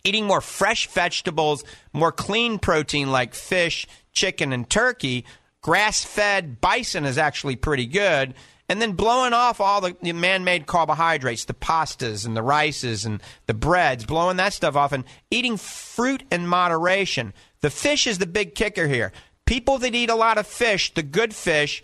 eating more fresh vegetables, more clean protein like fish, chicken, and turkey. Grass fed bison is actually pretty good. And then blowing off all the man made carbohydrates, the pastas and the rices and the breads, blowing that stuff off and eating fruit in moderation. The fish is the big kicker here. People that eat a lot of fish, the good fish,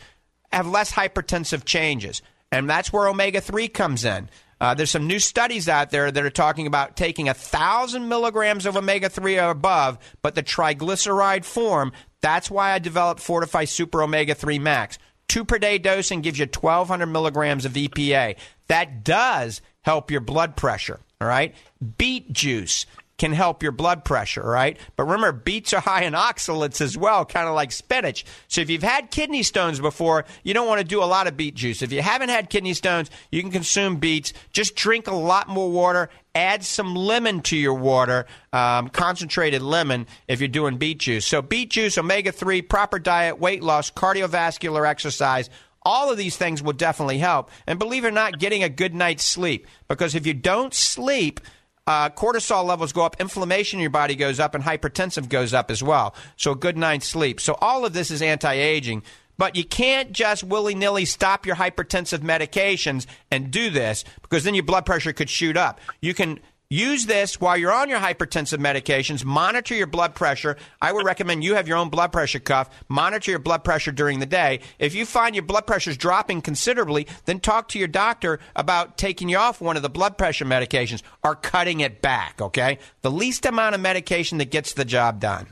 have less hypertensive changes. And that's where omega 3 comes in. Uh, there's some new studies out there that are talking about taking a thousand milligrams of omega 3 or above, but the triglyceride form. That's why I developed Fortifeye Super Omega 3 Max. Two per day dosing gives you 1,200 milligrams of EPA. That does help your blood pressure, all right? Beet juice can help your blood pressure, right? But remember, beets are high in oxalates as well, kind of like spinach. So if you've had kidney stones before, you don't want to do a lot of beet juice. If you haven't had kidney stones, you can consume beets. Just drink a lot more water. Add some lemon to your water, um, concentrated lemon, if you're doing beet juice. So beet juice, omega 3, proper diet, weight loss, cardiovascular exercise, all of these things will definitely help. And believe it or not, getting a good night's sleep. Because if you don't sleep, uh, cortisol levels go up, inflammation in your body goes up, and hypertensive goes up as well. So a good night's sleep. So all of this is anti-aging. But you can't just willy nilly stop your hypertensive medications and do this because then your blood pressure could shoot up. You can use this while you're on your hypertensive medications, monitor your blood pressure. I would recommend you have your own blood pressure cuff, monitor your blood pressure during the day. If you find your blood pressure is dropping considerably, then talk to your doctor about taking you off one of the blood pressure medications or cutting it back, okay? The least amount of medication that gets the job done.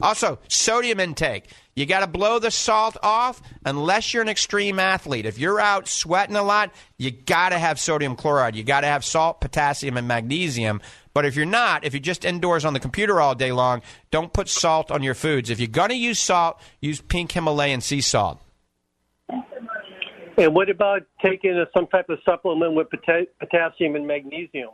Also, sodium intake. You got to blow the salt off unless you're an extreme athlete. If you're out sweating a lot, you got to have sodium chloride. You got to have salt, potassium, and magnesium. But if you're not, if you're just indoors on the computer all day long, don't put salt on your foods. If you're going to use salt, use pink Himalayan sea salt.
And what about taking a, some type of supplement with pota- potassium and magnesium?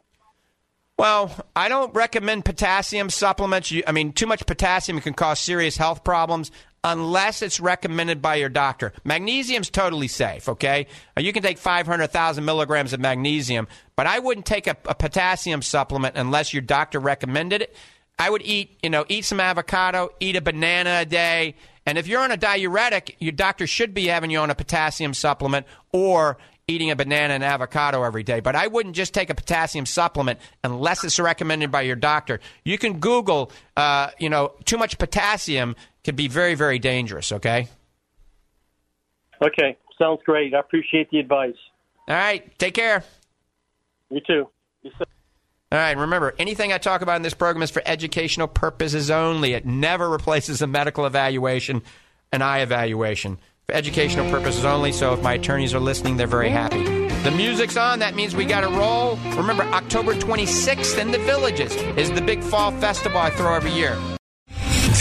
Well, I don't recommend potassium supplements. You, I mean, too much potassium can cause serious health problems unless it's recommended by your doctor. Magnesium's totally safe, okay? You can take 500,000 milligrams of magnesium, but I wouldn't take a, a potassium supplement unless your doctor recommended it. I would eat, you know, eat some avocado, eat a banana a day, and if you're on a diuretic, your doctor should be having you on a potassium supplement or eating a banana and avocado every day. But I wouldn't just take a potassium supplement unless it's recommended by your doctor. You can Google, uh, you know, too much potassium can be very, very dangerous, okay?
Okay, sounds great. I appreciate the advice.
All right, take care.
You too.
All right, remember, anything I talk about in this program is for educational purposes only. It never replaces a medical evaluation, an eye evaluation. For educational purposes only, so if my attorneys are listening, they're very happy. The music's on, that means we got to roll. Remember, October 26th in the Villages is the big fall festival I throw every year.